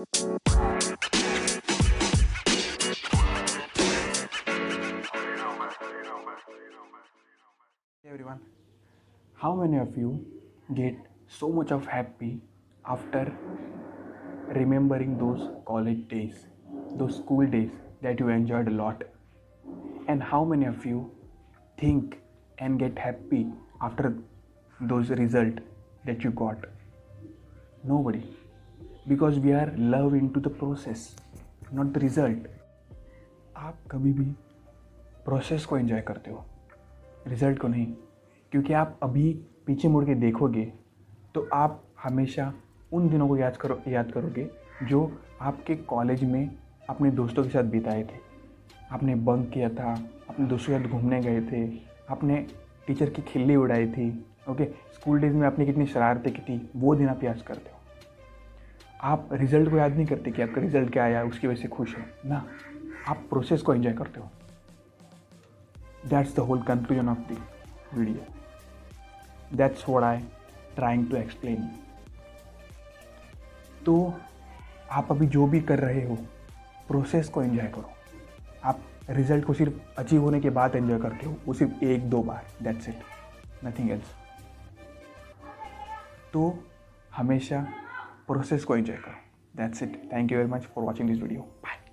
Hey everyone, how many of you get so much of happy after remembering those college days, those school days that you enjoyed a lot? And how many of you think and get happy after those result that you got? Nobody. Because are love into the process not the result आप कभी भी process को enjoy करते हो result को नहीं। क्योंकि आप अभी पीछे मुड़ के देखोगे तो आप हमेशा उन दिनों को याद करो, याद करोगे, जो आपके कॉलेज में अपने दोस्तों के साथ बिताए थे। आपने बंक किया था, अपने दोस्तों के साथ घूमने गए थे आपने टीचर की खिल्ली उड़ाई थी ओके स्कूल डेज़ में आपने कितनी शरारतें की थी, वो दिन आप याद करते हो। आप रिज़ल्ट को याद नहीं करते कि आपका रिज़ल्ट क्या आया, उसकी वजह से खुश हो। ना, आप प्रोसेस को एंजॉय करते हो। That's the whole conclusion of the video that's what I trying to explain तो आप अभी जो भी कर रहे हो प्रोसेस को एंजॉय करो। आप रिज़ल्ट को सिर्फ़ अचीव होने के बाद एंजॉय करते हो, वो सिर्फ़ एक दो बार दैट्स इट नथिंग एल्स तो हमेशा प्रोसेस को एंजॉय करो. That's it thank you very much for watching this video bye